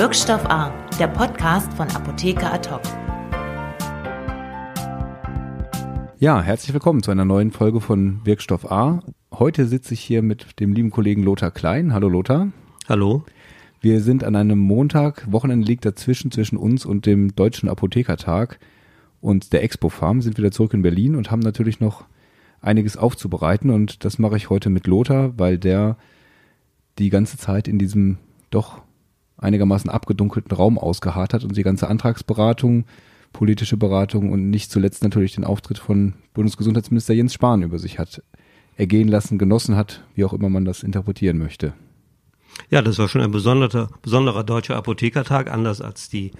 Wirkstoff A, der Podcast von Apotheker Ad Ja, herzlich willkommen zu einer neuen Folge von Wirkstoff A. Heute sitze ich hier mit dem lieben Kollegen Lothar Klein. Hallo Lothar. Hallo. Wir sind an einem Montag, Wochenende liegt dazwischen, zwischen uns und dem Deutschen Apothekertag und der Expo Farm, sind wieder zurück in Berlin und haben natürlich noch einiges aufzubereiten und das mache ich heute mit Lothar, weil der die ganze Zeit in diesem doch einigermaßen abgedunkelten Raum ausgeharrt hat und die ganze Antragsberatung, politische Beratung und nicht zuletzt natürlich den Auftritt von Bundesgesundheitsminister Jens Spahn über sich hat ergehen lassen, genossen hat, wie auch immer man das interpretieren möchte. Ja, das war schon ein besonderer, besonderer deutscher Apothekertag, anders als die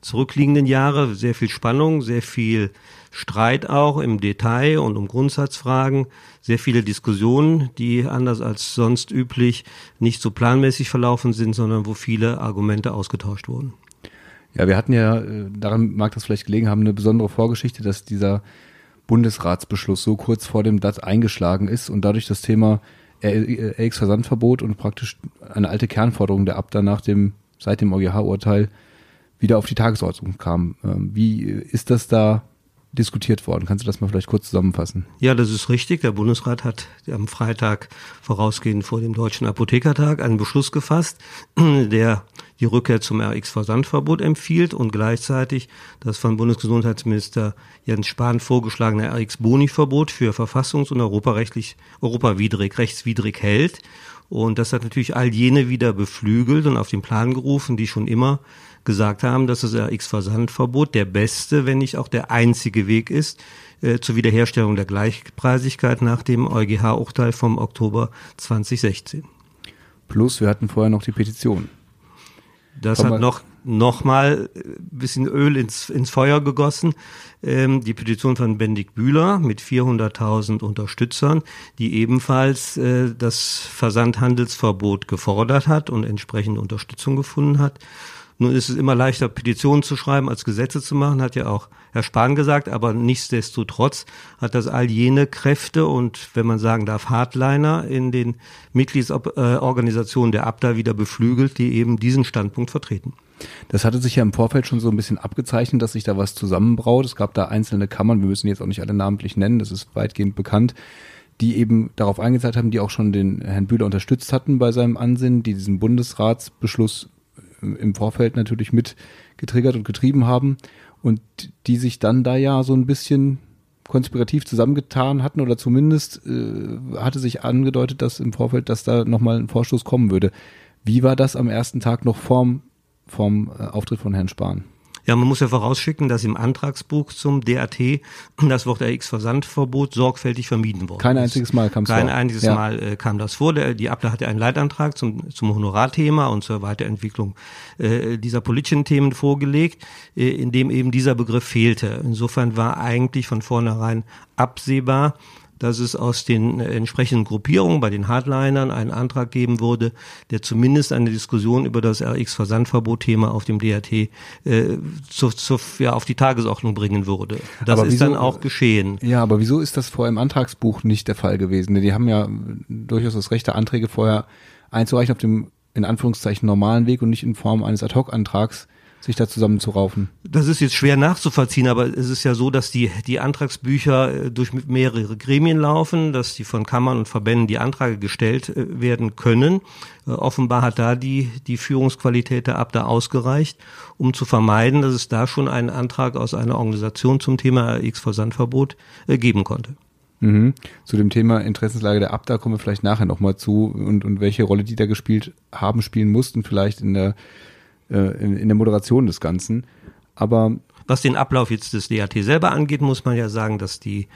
zurückliegenden Jahre. Sehr viel Spannung, sehr viel Streit auch im Detail und um Grundsatzfragen, sehr viele Diskussionen, die anders als sonst üblich nicht so planmäßig verlaufen sind, sondern wo viele Argumente ausgetauscht wurden. Ja, wir hatten ja, äh, daran mag das vielleicht gelegen haben, eine besondere Vorgeschichte, dass dieser Bundesratsbeschluss so kurz vor dem DAT eingeschlagen ist und dadurch das Thema RX-Versandverbot und praktisch eine alte Kernforderung der Abda nach dem, seit dem EuGH-Urteil wieder auf die Tagesordnung kam. Ähm, wie ist das da diskutiert worden? Kannst du das mal vielleicht kurz zusammenfassen? Ja, das ist richtig. Der Bundesrat hat am Freitag vorausgehend vor dem Deutschen Apothekertag einen Beschluss gefasst, der die Rückkehr zum RX-Versandverbot empfiehlt und gleichzeitig das von Bundesgesundheitsminister Jens Spahn vorgeschlagene RX-Boni-Verbot für verfassungs- und europarechtlich, europawidrig, rechtswidrig hält. Und das hat natürlich all jene wieder beflügelt und auf den Plan gerufen, die schon immer gesagt haben, dass das RX-Versandverbot der beste, wenn nicht auch der einzige Weg ist, äh, zur Wiederherstellung der Gleichpreisigkeit nach dem EuGH-Urteil vom Oktober 2016. Plus, wir hatten vorher noch die Petition. Das hat noch noch mal ein bisschen Öl ins, ins Feuer gegossen. Ähm, die Petition von Bendig Bühler mit 400.000 Unterstützern, die ebenfalls äh, das Versandhandelsverbot gefordert hat und entsprechende Unterstützung gefunden hat. Nun ist es immer leichter, Petitionen zu schreiben, als Gesetze zu machen, hat ja auch Herr Spahn gesagt, aber nichtsdestotrotz hat das all jene Kräfte und, wenn man sagen darf, Hardliner in den Mitgliedsorganisationen der Abda wieder beflügelt, die eben diesen Standpunkt vertreten. Das hatte sich ja im Vorfeld schon so ein bisschen abgezeichnet, dass sich da was zusammenbraut. Es gab da einzelne Kammern, wir müssen jetzt auch nicht alle namentlich nennen, das ist weitgehend bekannt, die eben darauf eingezahlt haben, die auch schon den Herrn Bühler unterstützt hatten bei seinem Ansinnen, die diesen Bundesratsbeschluss im Vorfeld natürlich mit getriggert und getrieben haben und die sich dann da ja so ein bisschen konspirativ zusammengetan hatten oder zumindest äh, hatte sich angedeutet, dass im Vorfeld, dass da nochmal ein Vorstoß kommen würde. Wie war das am ersten Tag noch vorm, vorm äh, Auftritt von Herrn Spahn? Ja, man muss ja vorausschicken, dass im Antragsbuch zum DAT das Wort RX-Versandverbot sorgfältig vermieden wurde. Kein einziges Mal kam es vor. Kein einziges ja. Mal äh, kam das vor. Der, die Abla hatte einen Leitantrag zum, zum Honorarthema und zur Weiterentwicklung äh, dieser politischen Themen vorgelegt, äh, in dem eben dieser Begriff fehlte. Insofern war eigentlich von vornherein absehbar, dass es aus den entsprechenden Gruppierungen bei den Hardlinern einen Antrag geben würde, der zumindest eine Diskussion über das RX-Versandverbot-Thema auf dem DRT äh, zu, zu, ja, auf die Tagesordnung bringen würde. Das aber ist wieso, dann auch geschehen. Ja, aber wieso ist das vorher im Antragsbuch nicht der Fall gewesen? Die haben ja durchaus das Recht, Anträge vorher einzureichen auf dem in Anführungszeichen normalen Weg und nicht in Form eines Ad-Hoc-Antrags sich da zusammenzuraufen? Das ist jetzt schwer nachzuvollziehen, aber es ist ja so, dass die, die Antragsbücher äh, durch mehrere Gremien laufen, dass die von Kammern und Verbänden die Anträge gestellt äh, werden können. Äh, offenbar hat da die, die Führungsqualität der Abda ausgereicht, um zu vermeiden, dass es da schon einen Antrag aus einer Organisation zum Thema X-Versandverbot geben konnte. Mhm. Zu dem Thema Interessenslage der Abda kommen wir vielleicht nachher nochmal zu und, und welche Rolle die da gespielt haben, spielen mussten, vielleicht in der in, in der Moderation des Ganzen. Aber was den Ablauf jetzt des DAT selber angeht, muss man ja sagen, dass die,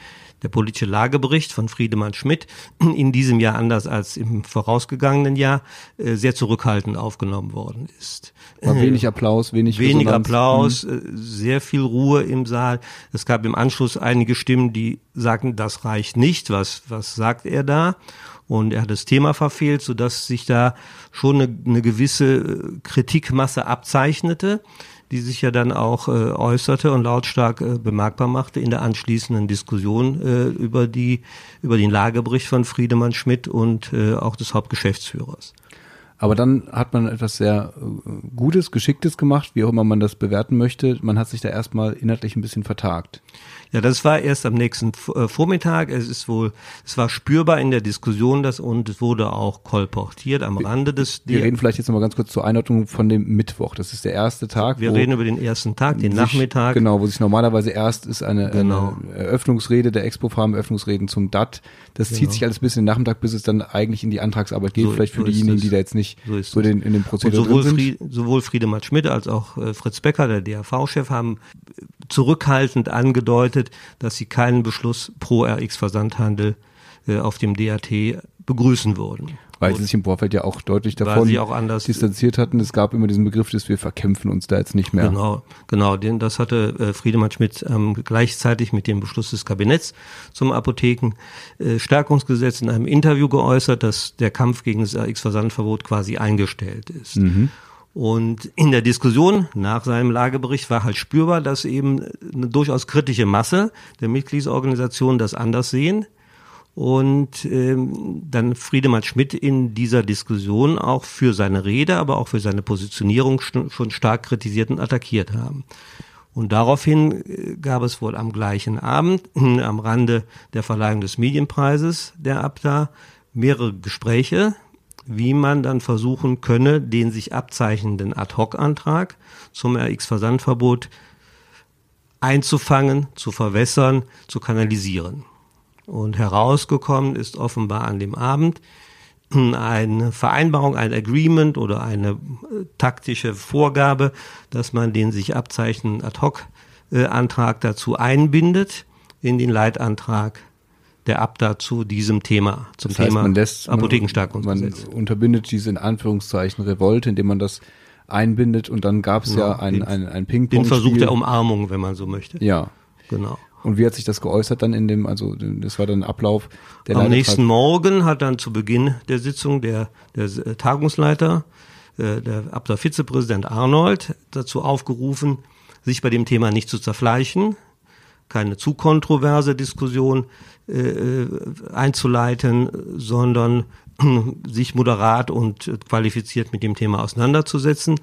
der politische Lagebericht von Friedemann Schmidt in diesem Jahr anders als im vorausgegangenen Jahr äh, sehr zurückhaltend aufgenommen worden ist. War wenig Applaus, wenig Wenig Resonanz. Applaus, mhm. sehr viel Ruhe im Saal. Es gab im Anschluss einige Stimmen, die sagten, das reicht nicht. Was, was sagt er da? Und er hat das Thema verfehlt, sodass sich da schon eine, eine gewisse äh, Kritikmasse abzeichnete, die sich ja dann auch äh, äußerte und lautstark äh, bemerkbar machte in der anschließenden Diskussion äh, über die über den Lagebericht von Friedemann Schmidt und äh, auch des Hauptgeschäftsführers. Aber dann hat man etwas sehr äh, Gutes, Geschicktes gemacht, wie auch immer man das bewerten möchte. Man hat sich da erstmal inhaltlich ein bisschen vertagt. Ja, das war erst am nächsten äh, Vormittag. Es ist wohl, es war spürbar in der Diskussion, das und es wurde auch kolportiert am Rande des. Wir reden vielleicht jetzt nochmal ganz kurz zur Einordnung von dem Mittwoch. Das ist der erste Tag. Wir reden über den ersten Tag, den sich, Nachmittag. Genau, wo sich normalerweise erst ist eine, genau. eine Eröffnungsrede der Expo Farm, Eröffnungsreden zum DAT. Das genau. zieht sich alles bis in den Nachmittag, bis es dann eigentlich in die Antragsarbeit geht. So, vielleicht für so diejenigen, die da jetzt nicht so, so den, in dem Prozedere und sowohl. Fried, sowohl Friedemann Schmidt als auch äh, Fritz Becker, der DAV-Chef, haben zurückhaltend angedeutet, dass sie keinen Beschluss pro RX-Versandhandel äh, auf dem DAT begrüßen würden. Weil sie sich im Vorfeld ja auch deutlich davon distanziert hatten. Es gab immer diesen Begriff, dass wir verkämpfen uns da jetzt nicht mehr. Genau, genau. Den, das hatte äh, Friedemann Schmidt ähm, gleichzeitig mit dem Beschluss des Kabinetts zum Apothekenstärkungsgesetz äh, in einem Interview geäußert, dass der Kampf gegen das RX-Versandverbot quasi eingestellt ist. Mhm. Und in der Diskussion nach seinem Lagebericht war halt spürbar, dass eben eine durchaus kritische Masse der Mitgliedsorganisationen das anders sehen. Und ähm, dann Friedemann Schmidt in dieser Diskussion auch für seine Rede, aber auch für seine Positionierung schon stark kritisiert und attackiert haben. Und daraufhin äh, gab es wohl am gleichen Abend, am Rande der Verleihung des Medienpreises der Abda, mehrere Gespräche wie man dann versuchen könne, den sich abzeichnenden Ad-Hoc-Antrag zum RX-Versandverbot einzufangen, zu verwässern, zu kanalisieren. Und herausgekommen ist offenbar an dem Abend eine Vereinbarung, ein Agreement oder eine äh, taktische Vorgabe, dass man den sich abzeichnenden Ad-Hoc-Antrag dazu einbindet in den Leitantrag der Abda zu diesem Thema, zum das heißt, Thema man lässt, Apothekenstärkungsgesetz. Man unterbindet diese in Anführungszeichen Revolte, indem man das einbindet und dann gab es ja, ja ein, ein, ein Ping-Pong. Den Versuch der Umarmung, wenn man so möchte. Ja. Genau. Und wie hat sich das geäußert dann in dem, also das war dann Ablauf der Am nächsten Morgen hat dann zu Beginn der Sitzung der, der Tagungsleiter, äh, der Abda-Vizepräsident Arnold dazu aufgerufen, sich bei dem Thema nicht zu zerfleischen, keine zu kontroverse Diskussion äh, einzuleiten, sondern sich moderat und qualifiziert mit dem Thema auseinanderzusetzen.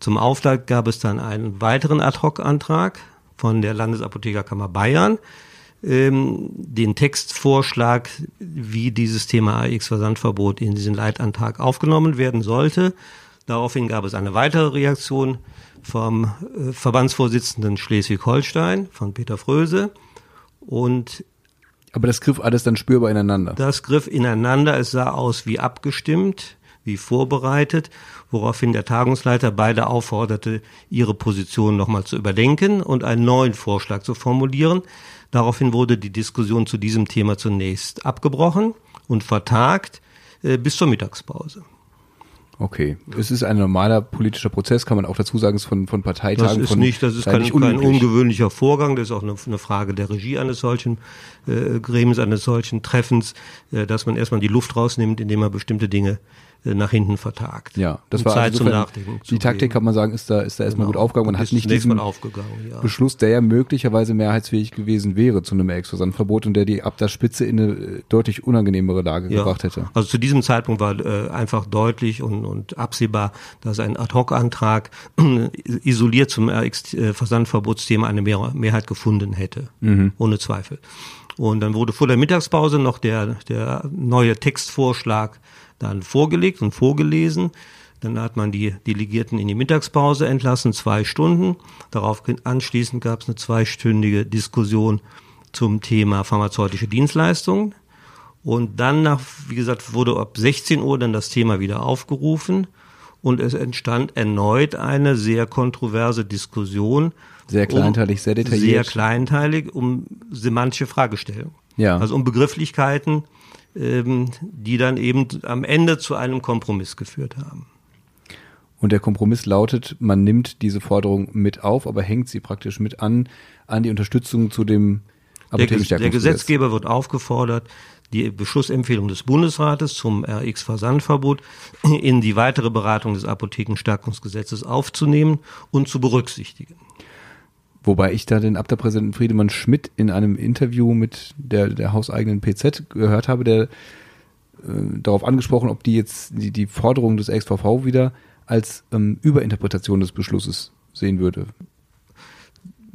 Zum Auftrag gab es dann einen weiteren Ad-Hoc-Antrag von der Landesapothekerkammer Bayern, ähm, den Textvorschlag, wie dieses Thema AX-Versandverbot in diesen Leitantrag aufgenommen werden sollte. Daraufhin gab es eine weitere Reaktion vom äh, Verbandsvorsitzenden Schleswig-Holstein, von Peter Fröse. Und aber das griff alles dann spürbar ineinander. Das griff ineinander. Es sah aus wie abgestimmt, wie vorbereitet, woraufhin der Tagungsleiter beide aufforderte, ihre Position nochmal zu überdenken und einen neuen Vorschlag zu formulieren. Daraufhin wurde die Diskussion zu diesem Thema zunächst abgebrochen und vertagt äh, bis zur Mittagspause. Okay, es ist ein normaler politischer Prozess, kann man auch dazu sagen, es ist von, von Parteitagen. Das ist nicht, das ist kein, kein ungewöhnlicher Vorgang, das ist auch eine, eine Frage der Regie eines solchen äh, Gremiums, eines solchen Treffens, äh, dass man erstmal die Luft rausnimmt, indem man bestimmte Dinge nach hinten vertagt. Ja, das um war Zeit also zum Nachdenken. Die Taktik kann man sagen, ist da ist da erstmal genau. gut aufgegangen. Man hat nicht diesen ja. Beschluss, der ja möglicherweise mehrheitsfähig gewesen wäre zu einem Ex-Versandverbot und der die ab der Spitze in eine äh, deutlich unangenehmere Lage ja. gebracht hätte. Also zu diesem Zeitpunkt war äh, einfach deutlich und, und absehbar, dass ein Ad-Hoc-Antrag äh, isoliert zum RX-Versandverbotsthema eine Mehr Mehrheit gefunden hätte, mhm. ohne Zweifel. Und dann wurde vor der Mittagspause noch der, der neue Textvorschlag dann vorgelegt und vorgelesen. Dann hat man die Delegierten in die Mittagspause entlassen, zwei Stunden. Darauf anschließend gab es eine zweistündige Diskussion zum Thema pharmazeutische Dienstleistungen. Und dann nach, wie gesagt, wurde ab 16 Uhr dann das Thema wieder aufgerufen und es entstand erneut eine sehr kontroverse Diskussion. Sehr kleinteilig, um, sehr detailliert. Sehr kleinteilig um semantische Fragestellungen. Ja. Also um Begrifflichkeiten, die dann eben am Ende zu einem Kompromiss geführt haben. Und der Kompromiss lautet, man nimmt diese Forderung mit auf, aber hängt sie praktisch mit an, an die Unterstützung zu dem Apothekenstärkungsgesetz. Der, der Gesetzgeber wird aufgefordert, die Beschlussempfehlung des Bundesrates zum RX-Versandverbot in die weitere Beratung des Apothekenstärkungsgesetzes aufzunehmen und zu berücksichtigen. Wobei ich da den Abderpräsidenten Friedemann Schmidt in einem Interview mit der, der hauseigenen PZ gehört habe, der äh, darauf angesprochen, ob die jetzt die, die Forderung des XVV wieder als ähm, Überinterpretation des Beschlusses sehen würde.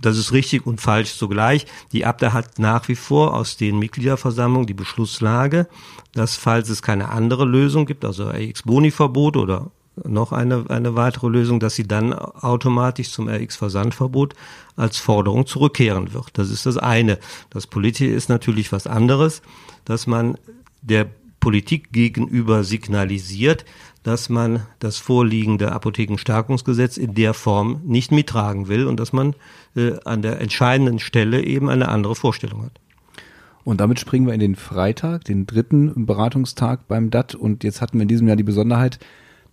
Das ist richtig und falsch zugleich. Die Abda hat nach wie vor aus den Mitgliederversammlungen die Beschlusslage, dass falls es keine andere Lösung gibt, also Ex-Boni-Verbot oder noch eine, eine weitere Lösung, dass sie dann automatisch zum RX-Versandverbot als Forderung zurückkehren wird. Das ist das eine. Das Politische ist natürlich was anderes, dass man der Politik gegenüber signalisiert, dass man das vorliegende Apothekenstärkungsgesetz in der Form nicht mittragen will und dass man äh, an der entscheidenden Stelle eben eine andere Vorstellung hat. Und damit springen wir in den Freitag, den dritten Beratungstag beim DAT. Und jetzt hatten wir in diesem Jahr die Besonderheit,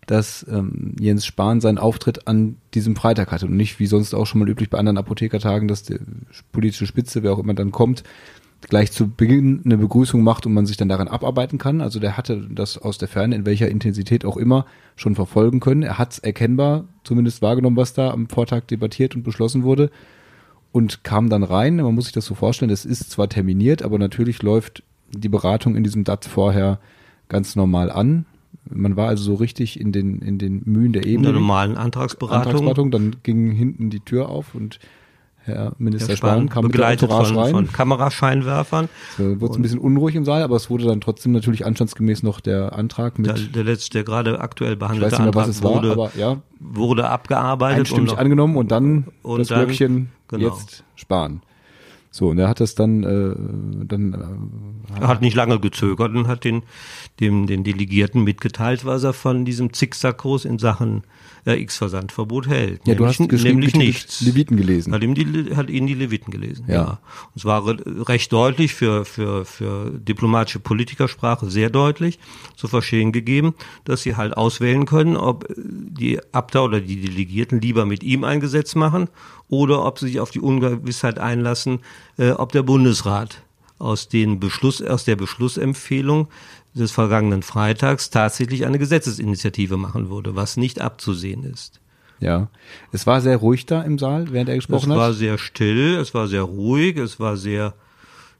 dass ähm, Jens Spahn seinen Auftritt an diesem Freitag hatte und nicht wie sonst auch schon mal üblich bei anderen Apothekertagen, dass die politische Spitze, wer auch immer dann kommt, gleich zu Beginn eine Begrüßung macht und man sich dann daran abarbeiten kann. Also der hatte das aus der Ferne, in welcher Intensität auch immer, schon verfolgen können. Er hat es erkennbar zumindest wahrgenommen, was da am Vortag debattiert und beschlossen wurde und kam dann rein. Man muss sich das so vorstellen, das ist zwar terminiert, aber natürlich läuft die Beratung in diesem DAT vorher ganz normal an. Man war also so richtig in den, in den Mühen der Ebene. In der normalen Antragsberatung. Antragsberatung. Dann ging hinten die Tür auf und Herr Minister Herr Spahn, Spahn kam begleitet mit der von, rein. von Kamerascheinwerfern. Es äh, wurde ein bisschen unruhig im Saal, aber es wurde dann trotzdem natürlich anstandsgemäß noch der Antrag mit. Der, der letzte, der gerade aktuell behandelte ich weiß nicht mehr, was es wurde, war, aber, ja, wurde abgearbeitet. Einstimmig und noch, angenommen und dann und das dann, Glöckchen genau. jetzt Spahn. So, und er hat das dann, äh, dann äh, er hat nicht lange gezögert und hat den, dem, den Delegierten mitgeteilt, was er von diesem Zickzackkurs in Sachen äh, X-Versandverbot hält. Ja, du hast nämlich nichts. Leviten gelesen. Hat ihm die, hat ihn die Leviten gelesen. Ja. ja. Und es war recht deutlich für, für, für diplomatische Politikersprache sehr deutlich zu verstehen gegeben, dass sie halt auswählen können, ob die Abda oder die Delegierten lieber mit ihm ein Gesetz machen oder ob sie sich auf die Ungewissheit einlassen, äh, ob der Bundesrat aus den Beschluss, aus der Beschlussempfehlung des vergangenen Freitags tatsächlich eine Gesetzesinitiative machen würde, was nicht abzusehen ist. Ja, es war sehr ruhig da im Saal, während er gesprochen hat. Es war sehr still, es war sehr ruhig, es war sehr,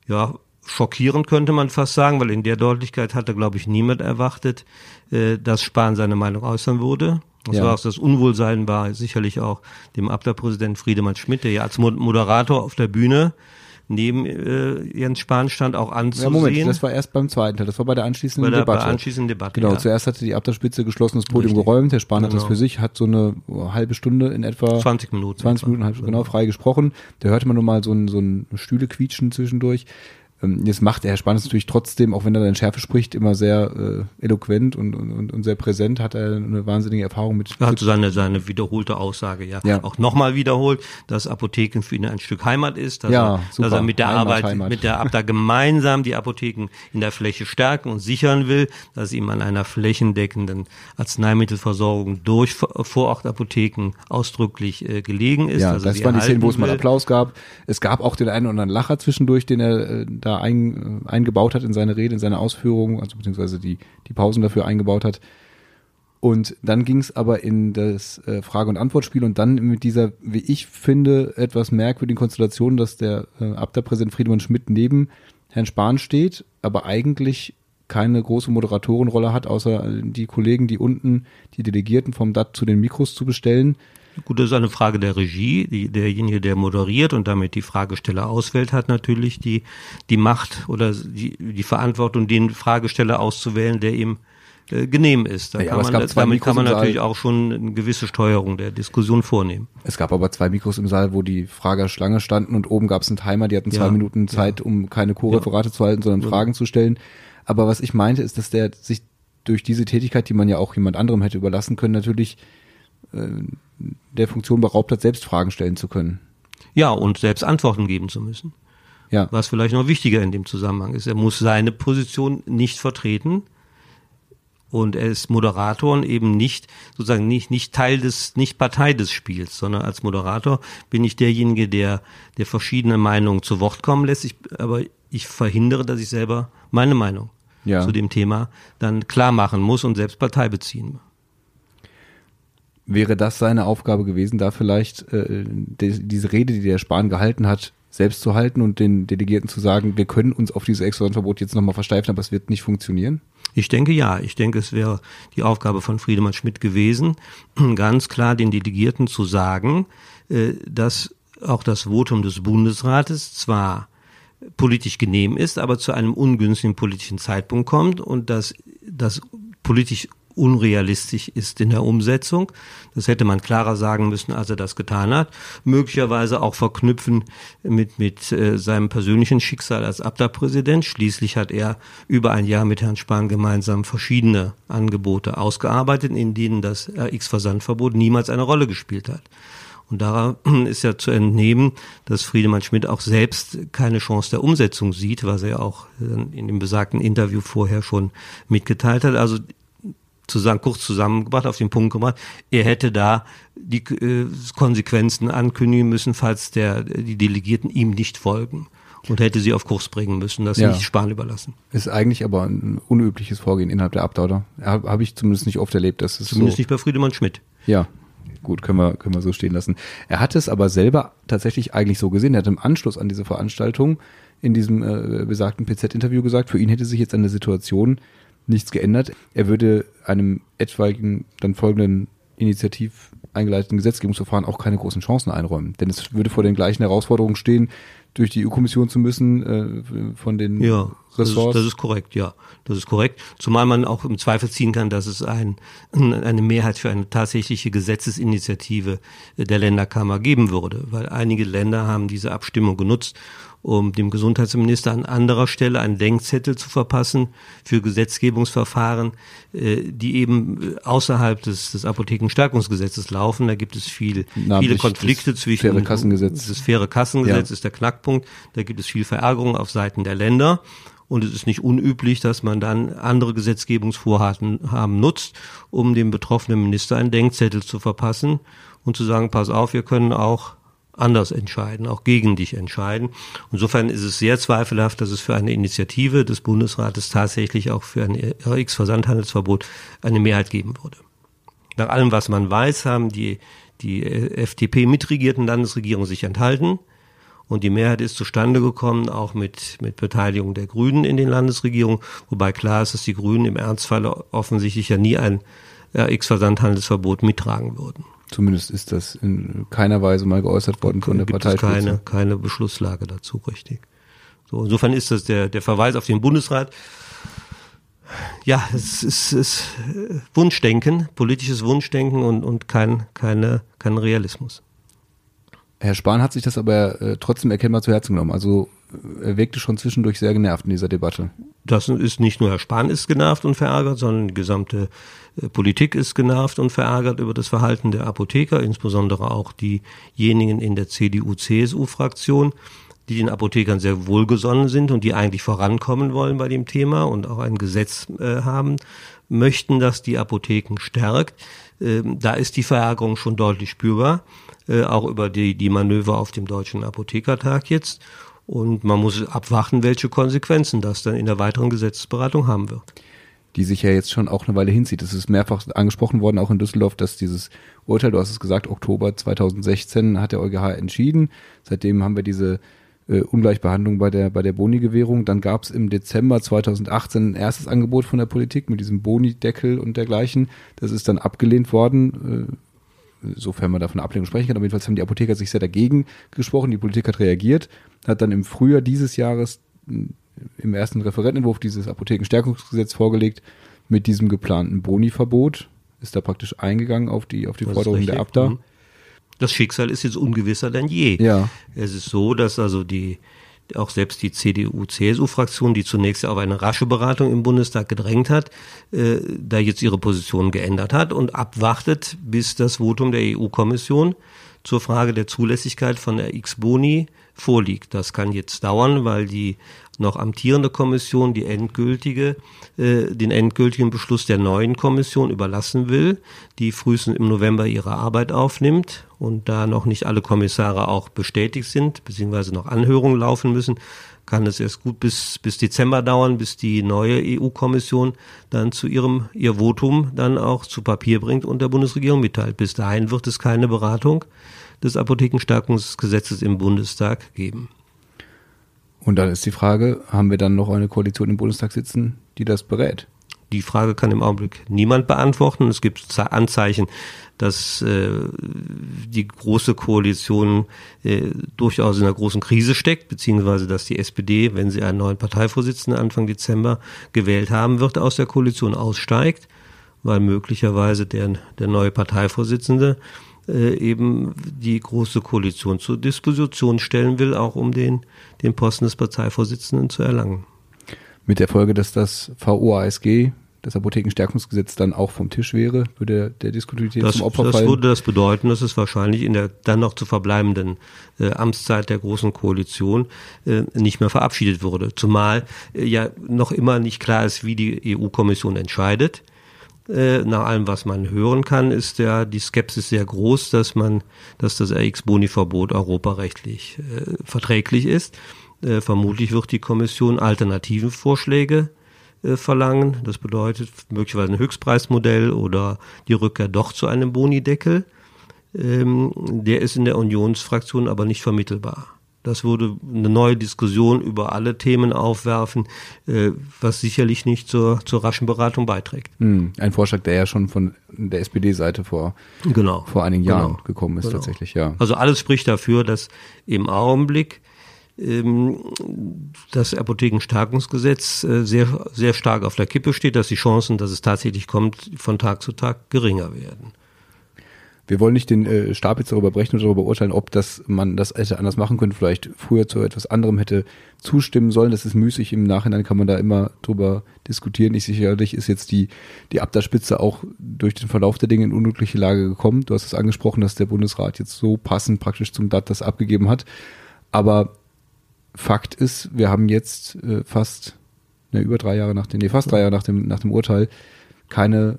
ja, schockierend könnte man fast sagen, weil in der Deutlichkeit hatte, glaube ich, niemand erwartet, äh, dass Spahn seine Meinung äußern würde. Das ja. war auch das Unwohlsein war sicherlich auch dem Abwehrpräsidenten Friedemann Schmidt, der ja als Moderator auf der Bühne neben äh, Jens Spahn stand, auch anzusehen. Ja, Moment, das war erst beim zweiten Teil, das war bei der anschließenden bei der, Debatte. Bei der anschließenden Debatte, Genau, ja. zuerst hatte die Abderspitze geschlossenes Podium Richtig. geräumt, Herr Spahn genau. hat das genau. für sich, hat so eine halbe Stunde in etwa 20 Minuten 20 Minuten, halb, genau, frei gesprochen. Da hörte man nur mal so ein, so ein Stühle quietschen zwischendurch. Ähm, jetzt macht der Herr Spahn es natürlich trotzdem, auch wenn er dann Schärfe spricht, immer sehr äh, eloquent und, und, und sehr präsent, hat er eine wahnsinnige Erfahrung mit. Er hat seine, seine wiederholte Aussage ja, ja. auch nochmal wiederholt, dass Apotheken für ihn ein Stück Heimat ist, dass, ja, er, dass er mit der Heimat, Arbeit, Heimat. mit der Abda gemeinsam die Apotheken in der Fläche stärken und sichern will, dass ihm an einer flächendeckenden Arzneimittelversorgung durch Vorortapotheken ausdrücklich äh, gelegen ist. Ja, das waren die Szenen, wo es mal Applaus gab. Es gab auch den einen oder anderen Lacher zwischendurch, den er äh, da ein, äh, eingebaut hat in seine Rede, in seine Ausführungen, also beziehungsweise die, die Pausen dafür eingebaut hat. Und dann ging es aber in das äh, Frage- und Antwortspiel und dann mit dieser, wie ich finde, etwas merkwürdigen Konstellation, dass der äh, Abda-Präsident Friedemann Schmidt neben Herrn Spahn steht, aber eigentlich keine große Moderatorenrolle hat, außer die Kollegen, die unten die Delegierten vom DAT zu den Mikros zu bestellen. Gut, das ist eine Frage der Regie. Die, derjenige, der moderiert und damit die Fragesteller auswählt, hat natürlich die, die Macht oder die, die Verantwortung, den Fragesteller auszuwählen, der ihm äh, genehm ist. Da ja, kann man, damit kann man natürlich auch schon eine gewisse Steuerung der Diskussion vornehmen. Es gab aber zwei Mikros im Saal, wo die Frager Schlange standen und oben gab es einen Timer, die hatten zwei ja, Minuten Zeit, ja. um keine Co-Referate zu halten, sondern Fragen zu stellen. Aber was ich meinte, ist, dass der sich durch diese Tätigkeit, die man ja auch jemand anderem hätte überlassen können, natürlich der Funktion beraubt hat, selbst Fragen stellen zu können. Ja, und selbst Antworten geben zu müssen. Ja. Was vielleicht noch wichtiger in dem Zusammenhang ist. Er muss seine Position nicht vertreten. Und er ist Moderator und eben nicht, sozusagen nicht, nicht Teil des, nicht Partei des Spiels, sondern als Moderator bin ich derjenige, der, der verschiedene Meinungen zu Wort kommen lässt. Ich, aber ich verhindere, dass ich selber meine Meinung ja. zu dem Thema dann klar machen muss und selbst Partei beziehen wäre das seine Aufgabe gewesen, da vielleicht äh, die, diese Rede, die der Spahn gehalten hat, selbst zu halten und den Delegierten zu sagen, wir können uns auf dieses Exportverbot jetzt nochmal versteifen, aber es wird nicht funktionieren? Ich denke ja. Ich denke, es wäre die Aufgabe von Friedemann Schmidt gewesen, ganz klar den Delegierten zu sagen, äh, dass auch das Votum des Bundesrates zwar politisch genehm ist, aber zu einem ungünstigen politischen Zeitpunkt kommt und dass das politisch unrealistisch ist in der Umsetzung. Das hätte man klarer sagen müssen, als er das getan hat. Möglicherweise auch verknüpfen mit, mit äh, seinem persönlichen Schicksal als Abda-Präsident. Schließlich hat er über ein Jahr mit Herrn Spahn gemeinsam verschiedene Angebote ausgearbeitet, in denen das RX-Versandverbot niemals eine Rolle gespielt hat. Und da ist ja zu entnehmen, dass Friedemann Schmidt auch selbst keine Chance der Umsetzung sieht, was er auch in dem besagten Interview vorher schon mitgeteilt hat. Also zusammen, kurz zusammengebracht, auf den Punkt gebracht, er hätte da die äh, Konsequenzen ankündigen müssen, falls der, die Delegierten ihm nicht folgen und hätte sie auf Kurs bringen müssen, das ja. nicht Spahn überlassen. Ist eigentlich aber ein unübliches Vorgehen innerhalb der Abdauer. Habe hab ich zumindest nicht oft erlebt, dass es Zumindest so nicht bei Friedemann Schmidt. Ja, gut, können wir, können wir so stehen lassen. Er hat es aber selber tatsächlich eigentlich so gesehen. Er hat im Anschluss an diese Veranstaltung in diesem äh, besagten PZ-Interview gesagt, für ihn hätte sich jetzt eine Situation nichts geändert. Er würde einem etwaigen dann folgenden initiativ eingeleiteten Gesetzgebungsverfahren auch keine großen Chancen einräumen. Denn es würde vor den gleichen Herausforderungen stehen, durch die EU-Kommission zu müssen, äh, von den ja, Ressorts. Das ist, das ist korrekt, ja. Das ist korrekt. Zumal man auch im Zweifel ziehen kann, dass es ein, eine Mehrheit für eine tatsächliche Gesetzesinitiative der Länderkammer geben würde. Weil einige Länder haben diese Abstimmung genutzt, um dem Gesundheitsminister an anderer Stelle einen Denkzettel zu verpassen für Gesetzgebungsverfahren, äh, die eben außerhalb des, des Apothekenstärkungsgesetzes laufen. Da gibt es viel, viele Konflikte zwischen faire Kassengesetz. das faire Kassengesetz ja. ist der Knackpunkt. Da gibt es viel Verärgerung auf Seiten der Länder. Und es ist nicht unüblich, dass man dann andere Gesetzgebungsvorhaben nutzt, um dem betroffenen Minister einen Denkzettel zu verpassen und zu sagen, pass auf, wir können auch anders entscheiden, auch gegen dich entscheiden. Insofern ist es sehr zweifelhaft, dass es für eine Initiative des Bundesrates tatsächlich auch für ein RX-Versandhandelsverbot eine Mehrheit geben würde. Nach allem, was man weiß, haben die, die FDP-mitregierten Landesregierungen sich enthalten. Und die Mehrheit ist zustande gekommen, auch mit, mit Beteiligung der Grünen in den Landesregierungen, wobei klar ist, dass die Grünen im Ernstfall offensichtlich ja nie ein RX-Versandhandelsverbot mittragen würden. Zumindest ist das in keiner Weise mal geäußert worden von der Partei. keine, keine Beschlusslage dazu, richtig. So, insofern ist das der, der Verweis auf den Bundesrat. Ja, es ist, es ist Wunschdenken, politisches Wunschdenken und, und kein, keine, kein Realismus. Herr Spahn hat sich das aber äh, trotzdem erkennbar zu Herzen genommen. Also er wirkte schon zwischendurch sehr genervt in dieser Debatte. Das ist nicht nur Herr Spahn ist genervt und verärgert, sondern die gesamte äh, Politik ist genervt und verärgert über das Verhalten der Apotheker, insbesondere auch diejenigen in der CDU-CSU-Fraktion, die den Apothekern sehr wohlgesonnen sind und die eigentlich vorankommen wollen bei dem Thema und auch ein Gesetz äh, haben möchten, das die Apotheken stärkt. Ähm, da ist die Verärgerung schon deutlich spürbar, äh, auch über die, die Manöver auf dem Deutschen Apothekertag jetzt. Und man muss abwarten, welche Konsequenzen das dann in der weiteren Gesetzesberatung haben wird. Die sich ja jetzt schon auch eine Weile hinzieht. Es ist mehrfach angesprochen worden, auch in Düsseldorf, dass dieses Urteil, du hast es gesagt, Oktober 2016 hat der EuGH entschieden. Seitdem haben wir diese äh, Ungleichbehandlung bei der, bei der Boni-Gewährung. Dann gab es im Dezember 2018 ein erstes Angebot von der Politik mit diesem Boni-Deckel und dergleichen. Das ist dann abgelehnt worden. Äh, sofern man davon Ablehnung sprechen kann. Aber jedenfalls haben die Apotheker sich sehr dagegen gesprochen. Die Politik hat reagiert, hat dann im Frühjahr dieses Jahres im ersten Referentenentwurf dieses Apothekenstärkungsgesetz vorgelegt mit diesem geplanten Boni-Verbot. Ist da praktisch eingegangen auf die, auf die Forderung der Abda. Mhm. Das Schicksal ist jetzt ungewisser denn je. Ja. Es ist so, dass also die, auch selbst die CDU-CSU-Fraktion, die zunächst auf eine rasche Beratung im Bundestag gedrängt hat, äh, da jetzt ihre Position geändert hat und abwartet, bis das Votum der EU-Kommission zur Frage der Zulässigkeit von der X-Boni vorliegt. Das kann jetzt dauern, weil die noch amtierende Kommission die endgültige, äh, den endgültigen Beschluss der neuen Kommission überlassen will, die frühestens im November ihre Arbeit aufnimmt und da noch nicht alle Kommissare auch bestätigt sind, beziehungsweise noch Anhörungen laufen müssen, kann es erst gut bis, bis Dezember dauern, bis die neue EU-Kommission dann zu ihrem, ihr Votum dann auch zu Papier bringt und der Bundesregierung mitteilt. Bis dahin wird es keine Beratung des Apothekenstärkungsgesetzes im Bundestag geben. Und dann ist die Frage, haben wir dann noch eine Koalition im Bundestag sitzen, die das berät? Die Frage kann im Augenblick niemand beantworten. Es gibt Anzeichen, dass äh, die große Koalition äh, durchaus in einer großen Krise steckt, beziehungsweise dass die SPD, wenn sie einen neuen Parteivorsitzenden Anfang Dezember gewählt haben wird, aus der Koalition aussteigt, weil möglicherweise der, der neue Parteivorsitzende äh, eben die große Koalition zur Disposition stellen will, auch um den, den Posten des Parteivorsitzenden zu erlangen. Mit der Folge, dass das VOASG, das Apothekenstärkungsgesetz, dann auch vom Tisch wäre, würde der Diskutität das, zum Opfer das fallen? Das würde das bedeuten, dass es wahrscheinlich in der dann noch zu verbleibenden äh, Amtszeit der Großen Koalition äh, nicht mehr verabschiedet würde. Zumal äh, ja noch immer nicht klar ist, wie die EU-Kommission entscheidet. Äh, nach allem, was man hören kann, ist ja die Skepsis sehr groß, dass man, dass das RX-Boni-Verbot europarechtlich äh, verträglich ist. Äh, vermutlich wird die Kommission alternativen Vorschläge äh, verlangen. Das bedeutet möglicherweise ein Höchstpreismodell oder die Rückkehr doch zu einem Bonideckel. Ähm, der ist in der Unionsfraktion aber nicht vermittelbar. Das würde eine neue Diskussion über alle Themen aufwerfen, äh, was sicherlich nicht zur, zur raschen Beratung beiträgt. Hm, ein Vorschlag, der ja schon von der SPD-Seite vor, genau. vor einigen Jahren genau. gekommen ist, genau. tatsächlich, ja. Also alles spricht dafür, dass im Augenblick ähm, das Apothekenstärkungsgesetz äh, sehr, sehr stark auf der Kippe steht, dass die Chancen, dass es tatsächlich kommt, von Tag zu Tag geringer werden. Wir wollen nicht den äh, Stab jetzt darüber brechen und darüber urteilen, ob das man das hätte anders machen können, vielleicht früher zu etwas anderem hätte zustimmen sollen. Das ist müßig. Im Nachhinein kann man da immer drüber diskutieren. Ich sicherlich ist jetzt die, die Abderspitze auch durch den Verlauf der Dinge in unglückliche Lage gekommen. Du hast es angesprochen, dass der Bundesrat jetzt so passend praktisch zum DAT das abgegeben hat. Aber Fakt ist, wir haben jetzt äh, fast ne, über drei Jahre nach dem, nee, fast drei Jahre nach dem, nach dem Urteil keine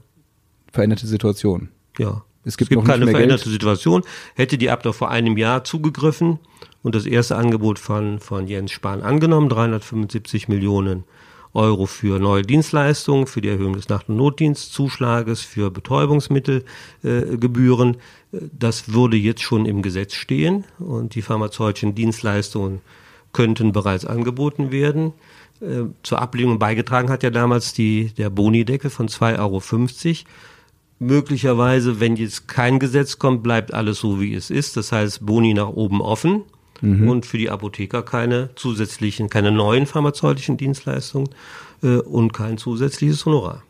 veränderte Situation. Ja. Es gibt, es gibt keine veränderte Geld. Situation. Hätte die Abda vor einem Jahr zugegriffen und das erste Angebot von, von Jens Spahn angenommen, 375 Millionen Euro für neue Dienstleistungen, für die Erhöhung des Nacht- und Notdienstzuschlages, für Betäubungsmittelgebühren. Äh, das würde jetzt schon im Gesetz stehen und die pharmazeutischen Dienstleistungen könnten bereits angeboten werden. Äh, zur Ablehnung beigetragen hat ja damals die, der Boni-Deckel von 2,50 Euro möglicherweise, wenn jetzt kein Gesetz kommt, bleibt alles so, wie es ist. Das heißt, Boni nach oben offen mhm. und für die Apotheker keine zusätzlichen, keine neuen pharmazeutischen Dienstleistungen äh, und kein zusätzliches Honorar.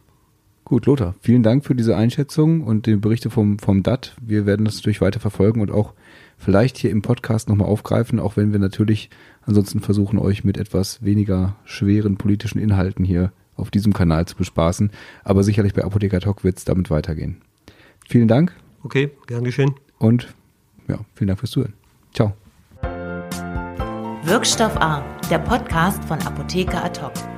Gut, Lothar, vielen Dank für diese Einschätzung und die Berichte vom, vom DAT. Wir werden das natürlich weiter verfolgen und auch vielleicht hier im Podcast nochmal aufgreifen, auch wenn wir natürlich ansonsten versuchen, euch mit etwas weniger schweren politischen Inhalten hier auf diesem Kanal zu bespaßen. Aber sicherlich bei Apotheker Talk wird es damit weitergehen. Vielen Dank. Okay, gern geschehen. Und ja, vielen Dank fürs Zuhören. Ciao. Wirkstoff A, der Podcast von Apotheker Ad hoc.